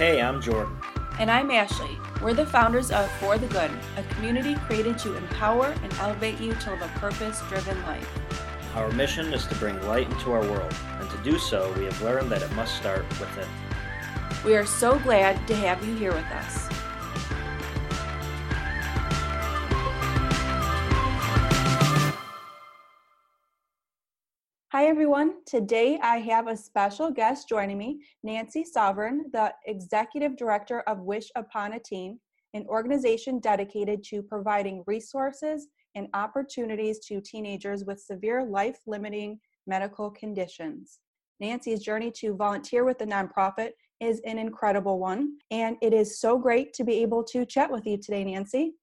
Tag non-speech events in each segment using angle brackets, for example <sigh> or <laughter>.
Hey, I'm Jordan. And I'm Ashley. We're the founders of For the Good, a community created to empower and elevate you to live a purpose driven life. Our mission is to bring light into our world, and to do so, we have learned that it must start with it. We are so glad to have you here with us. Hi, everyone. Today I have a special guest joining me, Nancy Sovereign, the Executive Director of Wish Upon a Teen, an organization dedicated to providing resources and opportunities to teenagers with severe life limiting medical conditions. Nancy's journey to volunteer with the nonprofit is an incredible one, and it is so great to be able to chat with you today, Nancy.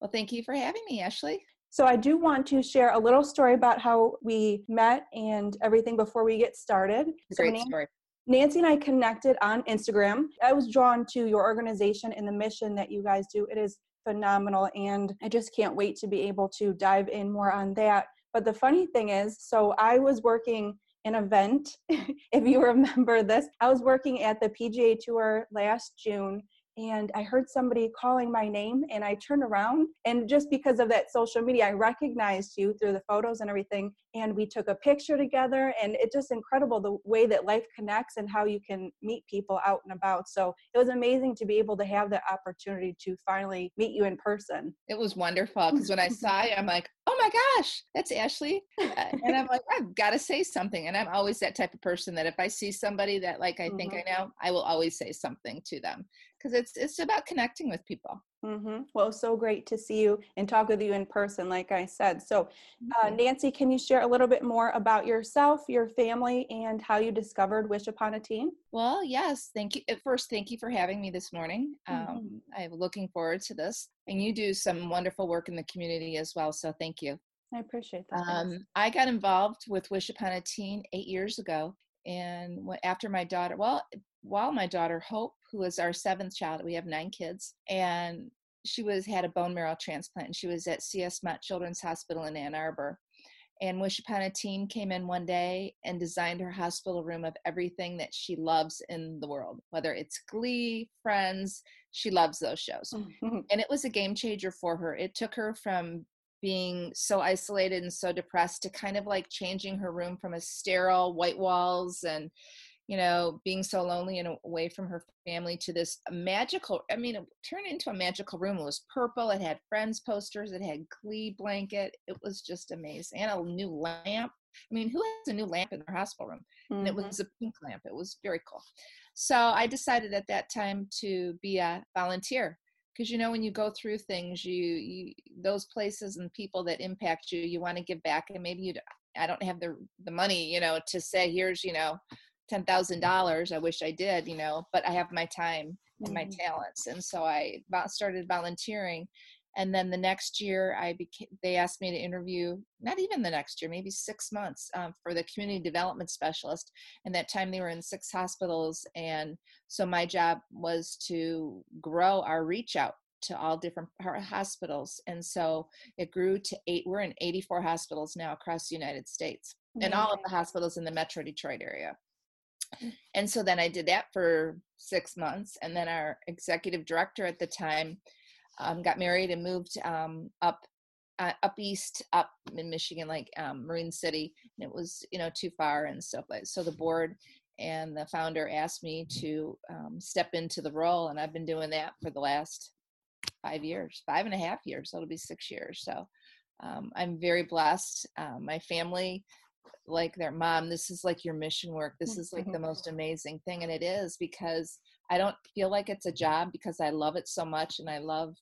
Well, thank you for having me, Ashley. So I do want to share a little story about how we met and everything before we get started. Great so story. Nancy and I connected on Instagram. I was drawn to your organization and the mission that you guys do. It is phenomenal and I just can't wait to be able to dive in more on that. But the funny thing is, so I was working an event, <laughs> if you remember this, I was working at the PGA Tour last June and I heard somebody calling my name and I turned around and just because of that social media I recognized you through the photos and everything and we took a picture together and it's just incredible the way that life connects and how you can meet people out and about so it was amazing to be able to have the opportunity to finally meet you in person it was wonderful because when I <laughs> saw you I'm like oh my gosh that's Ashley and I'm like I've got to say something and I'm always that type of person that if I see somebody that like I think mm-hmm. I know I will always say something to them because it's it's about connecting with people. Mm-hmm. Well, so great to see you and talk with you in person, like I said. So, uh, Nancy, can you share a little bit more about yourself, your family, and how you discovered Wish Upon a Teen? Well, yes. Thank you. At first, thank you for having me this morning. Mm-hmm. Um, I'm looking forward to this. And you do some wonderful work in the community as well. So, thank you. I appreciate that. Um, I got involved with Wish Upon a Teen eight years ago. And after my daughter, well, while my daughter Hope, who was our seventh child, we have nine kids, and she was had a bone marrow transplant, and she was at CS Mott Children's Hospital in Ann Arbor. And Wish Upon a Teen came in one day and designed her hospital room of everything that she loves in the world, whether it's Glee, Friends, she loves those shows. Mm-hmm. and it was a game changer for her. It took her from being so isolated and so depressed to kind of like changing her room from a sterile white walls and you know, being so lonely and away from her family to this magical, I mean, it turned into a magical room. It was purple. It had friends posters. It had Glee blanket. It was just amazing. And a new lamp. I mean, who has a new lamp in their hospital room? Mm-hmm. And it mm-hmm. was a pink lamp. It was very cool. So I decided at that time to be a volunteer because you know when you go through things you, you those places and people that impact you you want to give back and maybe you i don't have the the money you know to say here's you know ten thousand dollars. I wish I did, you know, but I have my time and my mm-hmm. talents, and so I started volunteering. And then the next year, I became. They asked me to interview. Not even the next year, maybe six months um, for the community development specialist. And that time, they were in six hospitals, and so my job was to grow our reach out to all different hospitals. And so it grew to eight. We're in 84 hospitals now across the United States, and all of the hospitals in the Metro Detroit area. And so then I did that for six months. And then our executive director at the time um, got married and moved um, up uh, up east, up in Michigan, like um, Marine City, and it was you know too far and stuff like. So the board and the founder asked me to um, step into the role, and I've been doing that for the last five years, five and a half years. So it'll be six years. So um, I'm very blessed. Uh, my family like their mom this is like your mission work. This is like the mm-hmm. most amazing thing and it is because i don't feel like it's a job because i love it so much and i love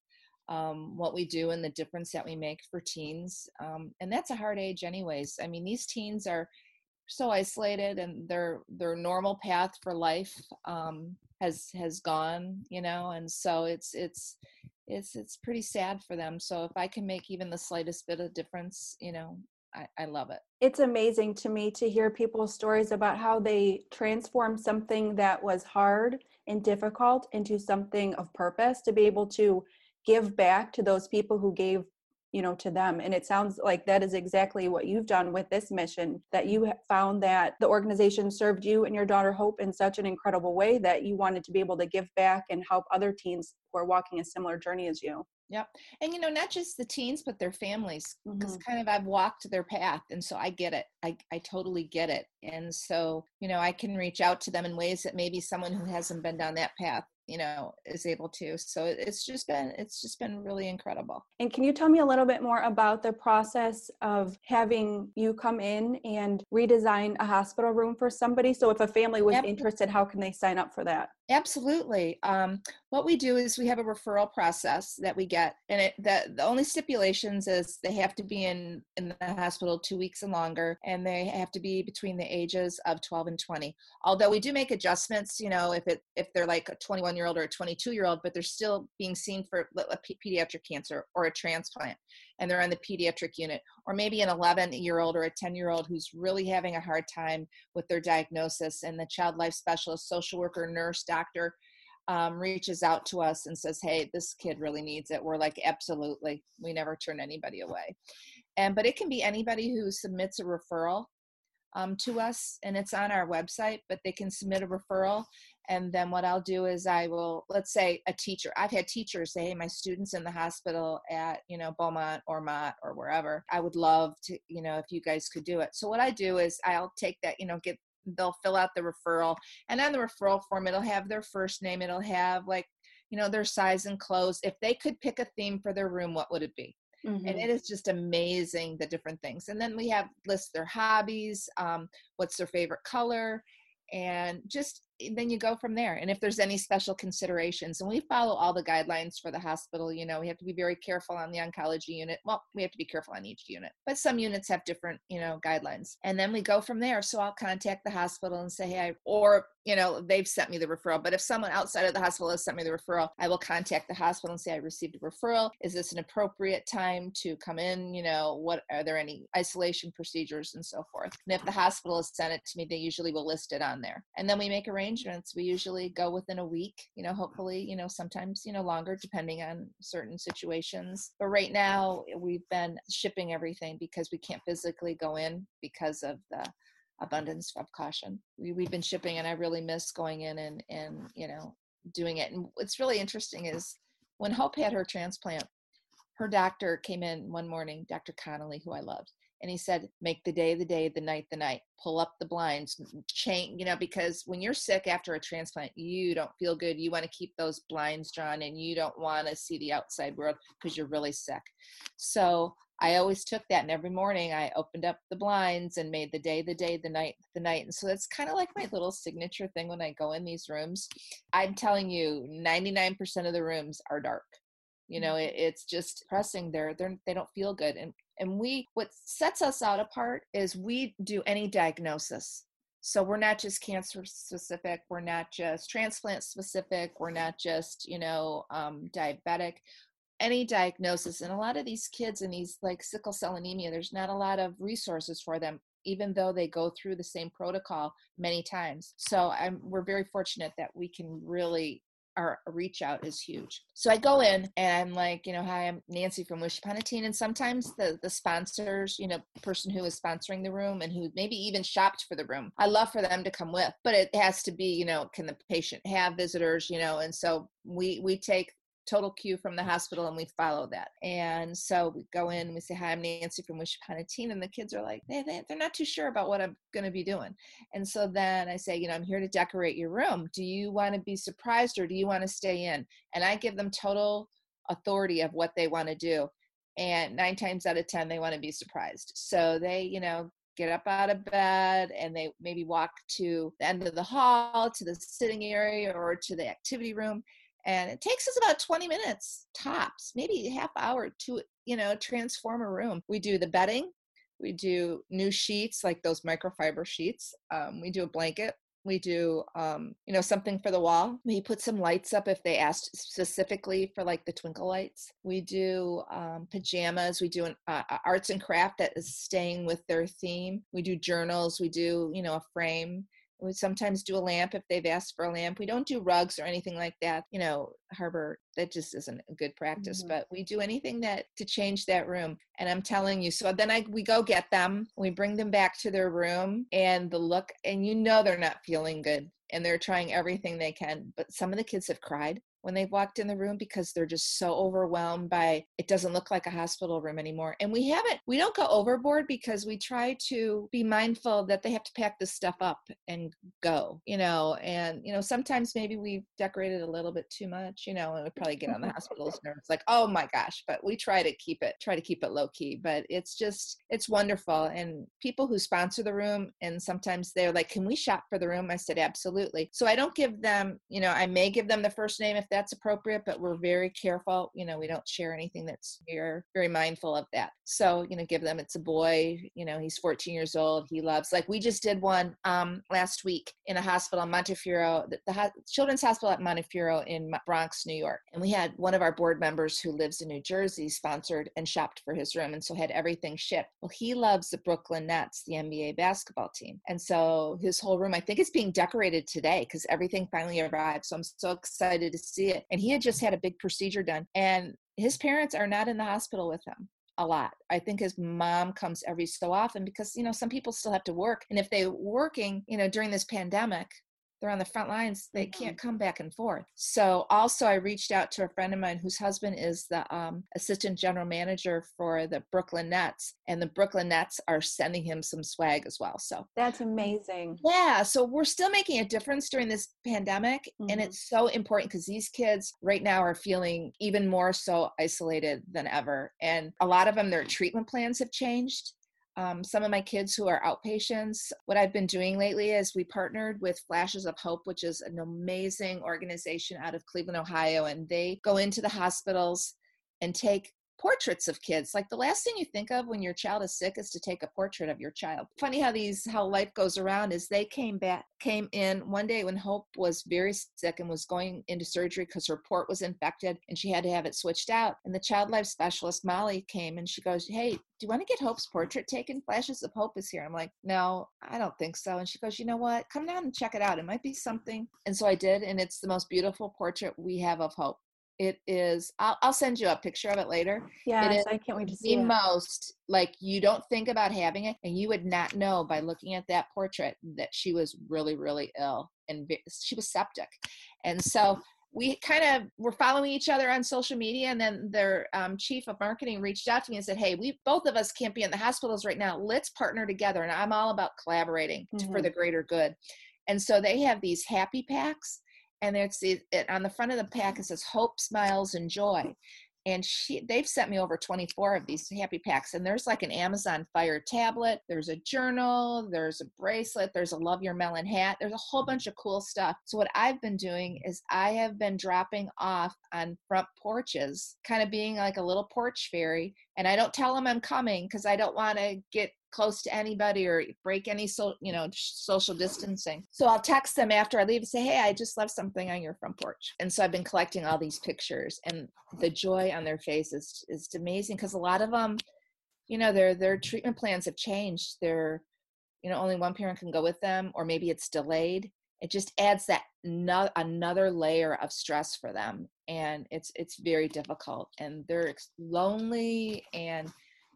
um, what we do and the difference that we make for teens um, and that's a hard age anyways. I mean these teens are so isolated and their their normal path for life um, has has gone you know and so it's it's it's it's pretty sad for them. So if i can make even the slightest bit of difference you know I, I love it. It's amazing to me to hear people's stories about how they transformed something that was hard and difficult into something of purpose to be able to give back to those people who gave you know to them and it sounds like that is exactly what you've done with this mission that you found that the organization served you and your daughter hope in such an incredible way that you wanted to be able to give back and help other teens who are walking a similar journey as you Yep. And you know, not just the teens, but their families, because Mm-hmm. kind of I've walked their path. And so I get it. I, I totally get it. And so, you know, I can reach out to them in ways that maybe someone who hasn't been down that path, you know, is able to. So it's just been, it's just been really incredible. And can you tell me a little bit more about the process of having you come in and redesign a hospital room for somebody? So if a family was Yep. interested, how can they sign up for that? Absolutely. Um, what we do is we have a referral process that we get, and it the, the only stipulations is they have to be in in the hospital two weeks and longer, and they have to be between the ages of 12 and 20. Although we do make adjustments, you know, if it if they're like a 21 year old or a 22 year old, but they're still being seen for a pediatric cancer or a transplant, and they're on the pediatric unit, or maybe an 11 year old or a 10 year old who's really having a hard time with their diagnosis, and the child life specialist, social worker, nurse, doctor um, reaches out to us and says, "Hey, this kid really needs it." We're like, "Absolutely." We never turn anybody away. And but it can be anybody who submits a referral um, to us, and it's on our website. But they can submit a referral, and then what I'll do is I will, let's say, a teacher. I've had teachers say, "Hey, my students in the hospital at you know Beaumont or Mott or wherever. I would love to, you know, if you guys could do it." So what I do is I'll take that, you know, get they'll fill out the referral and on the referral form it'll have their first name it'll have like you know their size and clothes if they could pick a theme for their room what would it be and Mhm. it is just amazing the different things and then we have list their hobbies um, what's their favorite color and just eh, then you go from there and if there's any special considerations and we follow all the guidelines for the hospital you know we have to be very careful on the oncology unit well we have to be careful on each unit but some units have different you know guidelines and then we go from there so i'll contact the hospital and say hey I, or you know they've sent me the referral but if someone outside of the hospital has sent me the referral i will contact the hospital and say i received a referral. Is this an appropriate time to come in? You know what are there any isolation procedures and so forth? And if the hospital has sent it to me they usually will list it on there. And then we make arrangements. We usually go within a week you know hopefully you know sometimes you know longer depending on certain situations. But right now we've been shipping everything because we can't physically go in because of the abundance of caution. We, we've been shipping and i really miss going in and and you know doing it. And what's really interesting is when hope had her transplant her doctor came in one morning dr connolly who i loved and he said make the day the day the night the night. Pull up the blinds change you know because when you're sick after a transplant you don't feel good. You want to keep those blinds drawn and you don't want to see the outside world because you're really sick. So i always took that and every morning i opened up the blinds and made the day the day the night the night and so that's kind of like my little signature thing when i go in these rooms. I'm telling you 99% of the rooms are dark. You know it, it's just pressing they're they're they don't feel good and and we what sets us out apart is we do any diagnosis. So we're not just cancer specific we're not just transplant specific we're not just you know um, diabetic any diagnosis and a lot of these kids and these like sickle cell anemia there's not a lot of resources for them even though they go through the same protocol many times so i'm we're very fortunate that we can really our reach out is huge. So I go in and I'm like, you know, hi, I'm Nancy from Wish Upon a Teen. And sometimes the the sponsors, you know, person who is sponsoring the room and who maybe even shopped for the room, I love for them to come with. But it has to be, you know, can the patient have visitors, you know, and so we we take total cue from the hospital and we follow that. And so we go in we say, Hi, I'm Nancy from Wish Upon a Teen. And the kids are like, they, they, they're not too sure about what I'm going to be doing. And so then I say, You know, I'm here to decorate your room. Do you want to be surprised or do you want to stay in? And I give them total authority of what they want to do. And nine times out of 10, they want to be surprised. So they, you know, get up out of bed and they maybe walk to the end of the hall, to the sitting area, or to the activity room and it takes us about 20 minutes tops maybe half hour to you know transform a room. We do the bedding we do new sheets like those microfiber sheets um, we do a blanket we do um, you know something for the wall. We put some lights up if they asked specifically for like the twinkle lights. We do um, pajamas we do an uh, arts and craft that is staying with their theme. We do journals we do you know a frame we sometimes do a lamp if they've asked for a lamp. We don't do rugs or anything like that. You know, harbor that just isn't a good practice Mhm. but we do anything that to change that room and i'm telling you so then i we go get them we bring them back to their room and the look and you know they're not feeling good and they're trying everything they can but some of the kids have cried when they've walked in the room because they're just so overwhelmed by it doesn't look like a hospital room anymore. And we haven't, we don't go overboard because we try to be mindful that they have to pack this stuff up and go, you know. And, you know, sometimes maybe we've decorated a little bit too much, you know, and we probably get on the hospital's nerves like, oh my gosh, but we try to keep it, try to keep it low key. But it's just, it's wonderful. And people who sponsor the room, and sometimes they're like, can we shop for the room? I said, absolutely. So I don't give them, you know, I may give them the first name if that's appropriate, but we're very careful. You know, we don't share anything that's we're very mindful of that. So, you know, give them it's a boy, you know, he's 14 years old. He loves like we just did one um last week in a hospital in Montefiore, the, the ho- children's hospital at Montefiore in Bronx, New York. And we had one of our board members who lives in New Jersey sponsored and shopped for his room and so had everything shipped. Well, he loves the Brooklyn Nets, the NBA basketball team. And so his whole room, I think it's being decorated today because everything finally arrived. So I'm so excited to see it. And he had just had a big procedure done. And his parents are not in the hospital with him a lot. I think his mom comes every so often because, you know, some people still have to work. And if they're working, you know, during this pandemic, they're on the front lines, they Mhm. can't come back and forth. So also I reached out to a friend of mine whose husband is the um, assistant general manager for the Brooklyn Nets. And the Brooklyn Nets are sending him some swag as well. So That's amazing. yeah, so we're still making a difference during this pandemic, and Mhm. it's so important because these kids right now are feeling even more so isolated than ever. And a lot of them, their treatment plans have changed. Um, some of my kids who are outpatients, what I've been doing lately is we partnered with Flashes of Hope, which is an amazing organization out of Cleveland, Ohio, and they go into the hospitals and take portraits of kids. Like the last thing you think of when your child is sick is to take a portrait of your child. Funny how these how life goes around is they came back came in one day when hope was very sick and was going into surgery because her port was infected and she had to have it switched out. And the child life specialist molly came and she goes hey do you want to get hope's portrait taken? Flashes of hope is here. I'm like no i don't think so. And she goes you know what? Come down and check it out. It might be something. And so i did and it's the most beautiful portrait we have of hope it is I'll, I'll send you a picture of it later. Yes, is I can't wait to see the it. most like you don't think about having it and you would not know by looking at that portrait that she was really really ill and she was septic. And so we kind of were following each other on social media and then their um, chief of marketing reached out to me and said hey we both of us can't be in the hospitals right now. Let's partner together and i'm all about collaborating to, for the greater good. And so they have these happy packs and it's it, on the front of the pack it says hope smiles and joy. And she they've sent me over 24 of these happy packs and there's like an amazon fire tablet there's a journal there's a bracelet there's a love your melon hat there's a whole bunch of cool stuff. So what i've been doing is i have been dropping off on front porches kind of being like a little porch fairy and i don't tell them i'm coming because i don't want to get close to anybody or break any so you know social distancing. So i'll text them after i leave and say hey i just left something on your front porch. And so i've been collecting all these pictures and the joy on their faces is amazing because a lot of them you know their their treatment plans have changed. They're you know only one parent can go with them or maybe it's delayed. It just adds that no, another layer of stress for them and it's it's very difficult and they're lonely and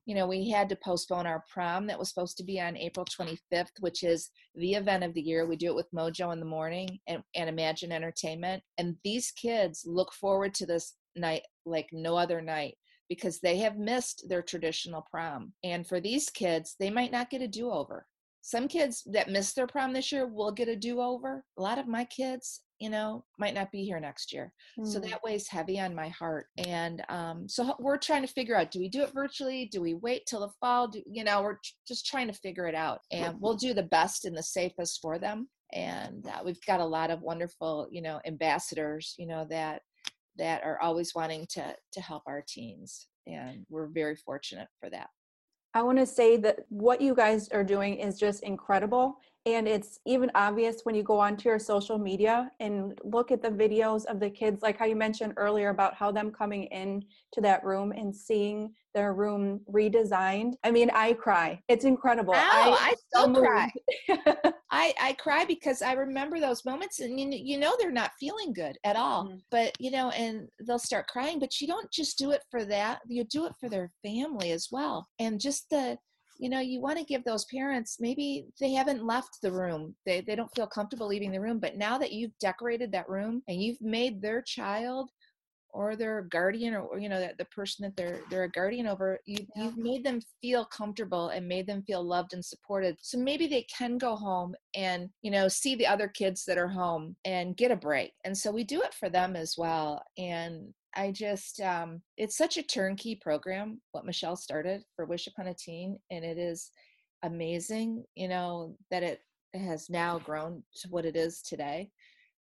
you know we had to postpone our prom that was supposed to be on april 25th which is the event of the year. We do it with mojo in the morning and, and imagine entertainment and these kids look forward to this night like no other night because they have missed their traditional prom and for these kids they might not get a do-over. Some kids that missed their prom this year will get a do-over. A lot of my kids you know might not be here next year so Mm. that weighs heavy on my heart and um, so we're trying to figure out do we do it virtually do we wait till the fall do you know we're just trying to figure it out and we'll do the best and the safest for them and uh, we've got a lot of wonderful you know ambassadors you know that that are always wanting to to help our teens and we're very fortunate for that I want to say that what you guys are doing is just incredible. And it's even obvious when you go onto your social media and look at the videos of the kids like how you mentioned earlier about how them coming in to that room and seeing their room redesigned i mean i cry it's incredible Ow, I, I still cry <laughs> I, I cry because I remember those moments and you, you know they're not feeling good at all. Mm-hmm. But you know, and they'll start crying, but you don't just do it for that. You do it for their family as well. And just the you know you want to give those parents maybe they haven't left the room they, they don't feel comfortable leaving the room but now that you've decorated that room and you've made their child or their guardian or, or you know that the person that they're they're a guardian over you yeah. you've made them feel comfortable and made them feel loved and supported. So maybe they can go home and you know see the other kids that are home and get a break. And so we do it for them as well. And I just, um, it's such a turnkey program, what Michelle started for Wish Upon a Teen. And it is amazing, you know, that it has now grown to what it is today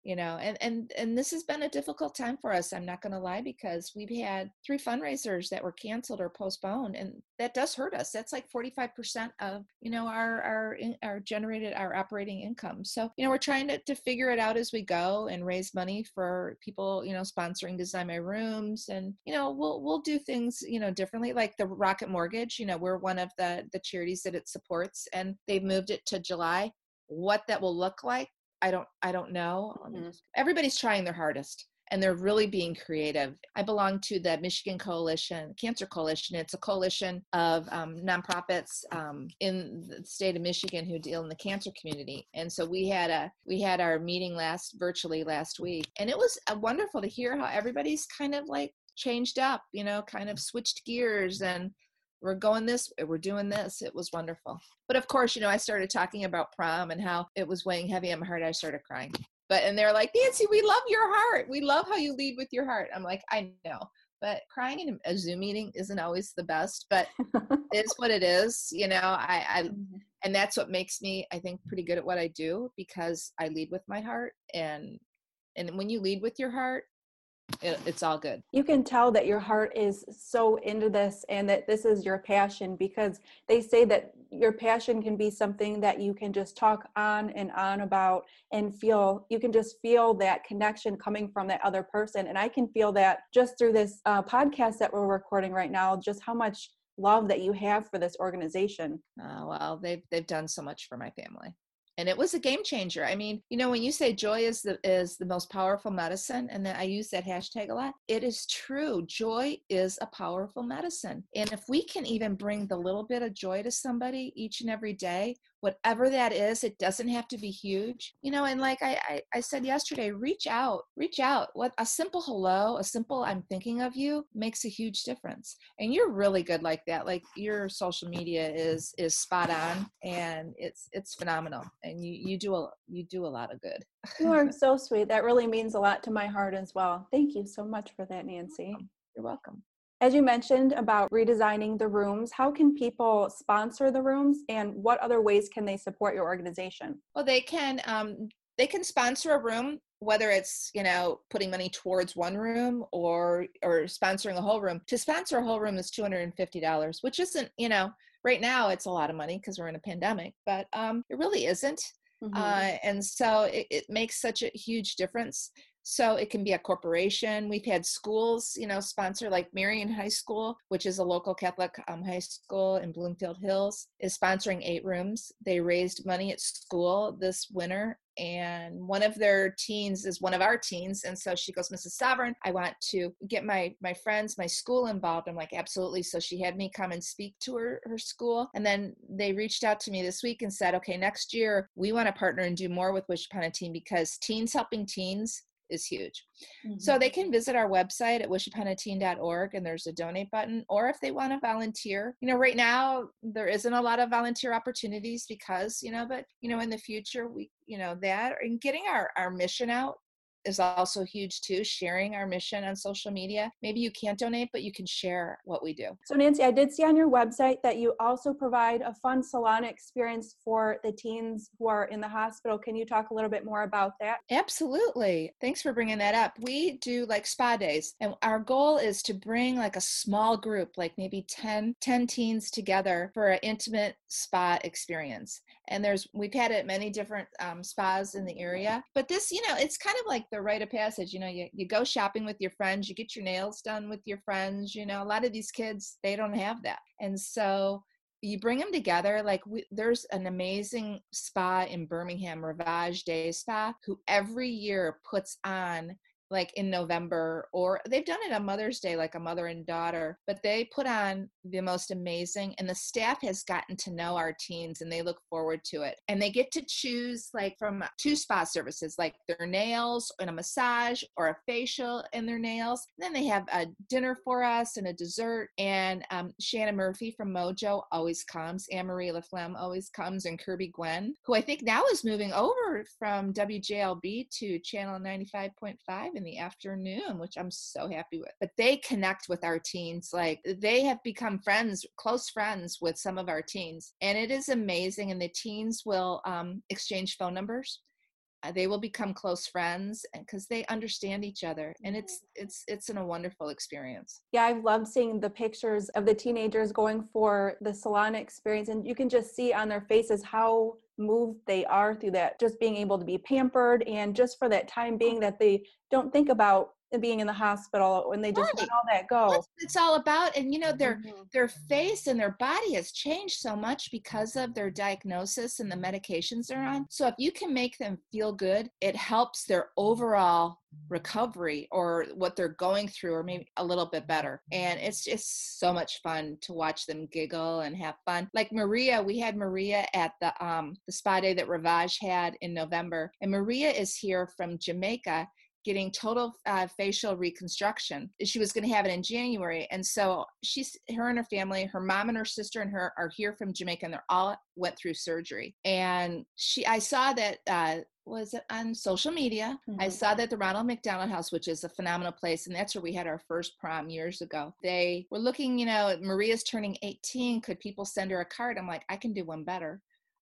you know and and and this has been a difficult time for us i'm not going to lie because we've had three fundraisers that were canceled or postponed and that does hurt us that's like 45% of you know our our our generated our operating income so you know we're trying to, to figure it out as we go and raise money for people you know sponsoring design my rooms and you know we'll we'll do things you know differently like the rocket mortgage you know we're one of the the charities that it supports and they've moved it to july. What that will look like I don't I don't know. Mm-hmm. Everybody's trying their hardest and they're really being creative. I belong to the Michigan Coalition, Cancer Coalition. It's a coalition of um, nonprofits um, in the state of Michigan who deal in the cancer community. And so we had a we had our meeting last virtually last week, and it was uh, wonderful to hear how everybody's kind of like changed up, you know, kind of switched gears and we're going this we're doing this it was wonderful. But of course you know i started talking about prom and how it was weighing heavy on my heart i started crying. But and they're like nancy we love your heart. We love how you lead with your heart. I'm like i know. But crying in a zoom meeting isn't always the best but <laughs> it's what it is you know i, I mm-hmm. and that's what makes me i think pretty good at what i do because i lead with my heart and and when you lead with your heart it, it's all good. You can tell that your heart is so into this and that this is your passion because they say that your passion can be something that you can just talk on and on about and feel you can just feel that connection coming from that other person. And i can feel that just through this uh, podcast that we're recording right now just how much love that you have for this organization. Oh well they've they've done so much for my family and it was a game changer. I mean you know when you say joy is the is the most powerful medicine and then i use that hashtag a lot it is true. Joy is a powerful medicine. And if we can even bring the little bit of joy to somebody each and every day whatever that is it doesn't have to be huge you know and like I, I, I said yesterday reach out reach out. What a simple hello a simple i'm thinking of you makes a huge difference and you're really good like that like your social media is is spot on and it's it's phenomenal and you you do a you do a lot of good. You are <laughs> so sweet that really means a lot to my heart as well. Thank you so much for that nancy. you're welcome as you mentioned about redesigning the rooms, how can people sponsor the rooms and what other ways can they support your organization? Well, they can um, they can sponsor a room whether it's you know putting money towards one room or or sponsoring a whole room to sponsor a whole room is $250 which isn't you know right now it's a lot of money because we're in a pandemic but um, it really isn't mm-hmm. uh, and so it, it, makes such a huge difference so it can be a corporation. We've had schools, you know, sponsor like Marian High School, which is a local Catholic um, high school in Bloomfield Hills, is sponsoring eight rooms. They raised money at school this winter and one of their teens is one of our teens and so she goes mrs sovereign i want to get my my friends my school involved i'm like absolutely so she had me come and speak to her her school and then they reached out to me this week and said okay next year we want to partner and do more with wish upon a teen because teens helping teens is huge. Mm-hmm. So they can visit our website at wishuponateen.org and there's a donate button. Or if they want to volunteer, you know, right now there isn't a lot of volunteer opportunities because, you know, but you know, in the future we, you know, that and getting our, our mission out is also huge too, sharing our mission on social media. Maybe you can't donate, but you can share what we do. So, Nancy, I did see on your website that you also provide a fun salon experience for the teens who are in the hospital. Can you talk a little bit more about that? Absolutely. Thanks for bringing that up. We do like spa days, and our goal is to bring like a small group, like maybe 10, 10 teens together for an intimate spa experience. And there's, we've had it many different um, spas in the area, but this, you know, it's kind of like the rite of passage. You know, you, you go shopping with your friends, you get your nails done with your friends. You know, a lot of these kids, they don't have that. And so you bring them together like we, there's an amazing spa in birmingham rivage day spa who every year puts on like in November, or they've done it on Mother's Day, like a mother and daughter, but they put on the most amazing, and the staff has gotten to know our teens and they look forward to it. And they get to choose like from two spa services, like their nails and a massage or a facial and their nails. And then they have a dinner for us and a dessert. And um, Shannon Murphy from Mojo always comes, Anne Marie LaFlemme always comes, and Kirby Gwen, who I think now is moving over from WJLB to Channel 95.5 in the afternoon, which I'm so happy with. But they connect with our teens. Like they have become friends, close friends with some of our teens. And it is amazing. And the teens will um, exchange phone numbers Uh, they will become close friends because they understand each other and mm-hmm. it's it's it's in a wonderful experience. Yeah i've loved seeing the pictures of the teenagers going for the salon experience and you can just see on their faces how moved they are through that just being able to be pampered and just for that time oh. being that they don't think about being in the hospital when they just right. let all that go it's all about and you know their mm-hmm. their face and their body has changed so much because of their diagnosis and the medications they're on so if you can make them feel good it helps their overall recovery or what they're going through or maybe a little bit better and it's just so much fun to watch them giggle and have fun like maria we had maria at the um the spa day that ravage had in november and maria is here from jamaica getting total uh, facial reconstruction. She was going to have it in January, and so she's her and her family, her mom and her sister and her are here from Jamaica, and they're all went through surgery. And she, I saw that. Uh, was it on social media? Mm-hmm. I saw that the Ronald McDonald House, which is a phenomenal place, and that's where we had our first prom years ago. They were looking, you know, Maria's turning 18. Could people send her a card? I'm like, I can do one better.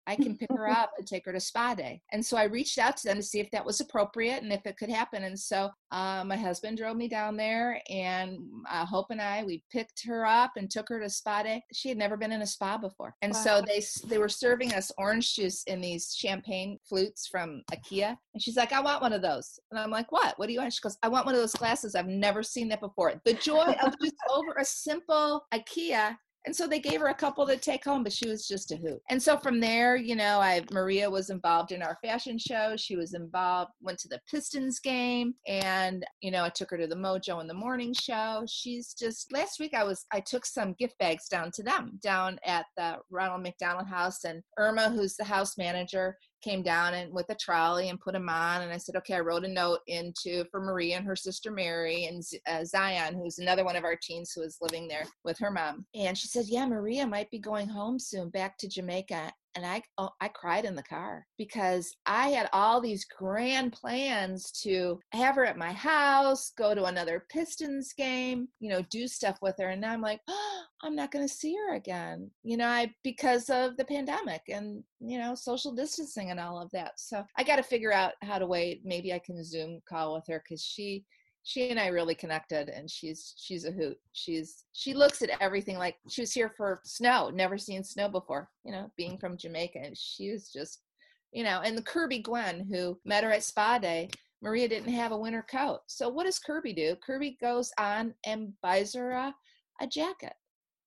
I can pick her up and take her to spa day. And so I reached out to them to see if that was appropriate and if it could happen. And so uh, my husband drove me down there, and uh, Hope and I we picked her up and took her to spa day. She had never been in a spa before, and wow. so they they were serving us orange juice in these champagne flutes from IKEA. And she's like, "I want one of those," and I'm like, "What? What do you want?" She goes, "I want one of those glasses. I've never seen that before." The joy of just <laughs> over a simple IKEA and so they gave her a couple to take home, but she was just a hoot. And so from there, you know, I Maria was involved in our fashion show. She was involved, went to the Pistons game, and you know, I took her to the Mojo in the morning show. She's just last week I was I took some gift bags down to them down at the Ronald McDonald House, and Irma, who's the house manager, came down and with a trolley and put him on and i said okay i wrote a note into for maria and her sister mary and uh, zion who's another one of our teens who is living there with her mom. And she said yeah maria might be going home soon back to jamaica and I oh, I cried in the car because I had all these grand plans to have her at my house, go to another Pistons game, you know, do stuff with her, and now I'm like, oh, I'm not going to see her again, you know, I because of the pandemic and you know social distancing and all of that. So I got to figure out how to wait. Maybe I can Zoom call with her because she she and I really connected and she's she's a hoot. She's she looks at everything like she was here for snow, never seen snow before, you know, being from Jamaica. And she was just, you know, and the Kirby Gwen who met her at spa day, Maria didn't have a winter coat. So what does Kirby do? Kirby goes on and buys her a, a jacket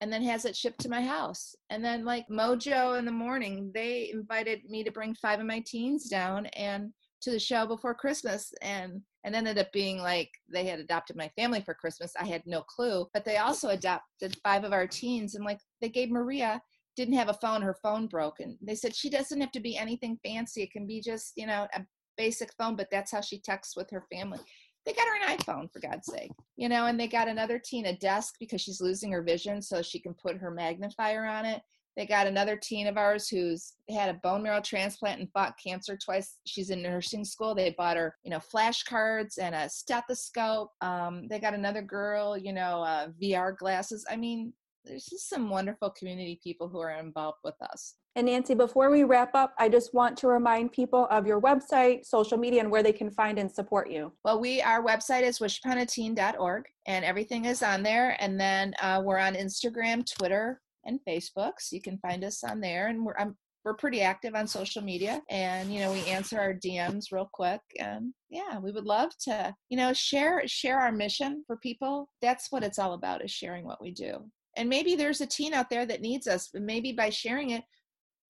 and then has it shipped to my house. And then like Mojo in the morning, they invited me to bring five of my teens down and to the show before Christmas and and ended up being like they had adopted my family for Christmas. I had no clue, but they also adopted five of our teens and like they gave Maria didn't have a phone, her phone broke and they said she doesn't have to be anything fancy. It can be just, you know, a basic phone, but that's how she texts with her family. They got her an iPhone for God's sake, you know, and they got another teen a desk because she's losing her vision so she can put her magnifier on it They got another teen of ours who's had a bone marrow transplant and fought cancer twice. She's in nursing school. They bought her, you know, flashcards and a stethoscope. Um, they got another girl, you know, uh, VR glasses. I mean, there's just some wonderful community people who are involved with us. And Nancy, before we wrap up, I just want to remind people of your website, social media, and where they can find and support you. Well, we our website is wishuponateen.org, and everything is on there. And then uh, we're on Instagram, Twitter, and Facebook, so you can find us on there. And we're I'm, we're pretty active on social media, and you know we answer our DMs real quick. And yeah, we would love to you know share share our mission for people. That's what it's all about is sharing what we do. And maybe there's a teen out there that needs us. Maybe by sharing it,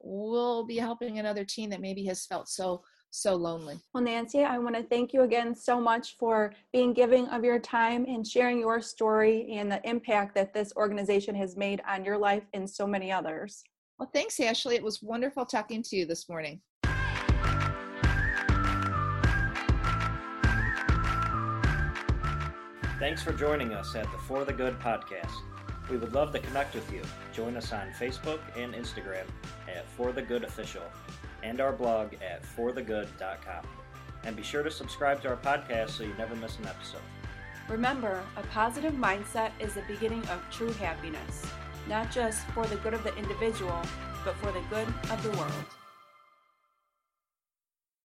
we'll be helping another teen that maybe has felt so so lonely. Well, Nancy, I want to thank you again so much for being giving of your time and sharing your story and the impact that this organization has made on your life and so many others. Well, thanks, Ashley. It was wonderful talking to you this morning. Thanks for joining us at the For the Good podcast. We would love to connect with you. Join us on Facebook and Instagram at For the Good Official and our blog at forthegood.com. And be sure to subscribe to our podcast so you never miss an episode. Remember, a positive mindset is the beginning of true happiness, not just for the good of the individual, but for the good of the world.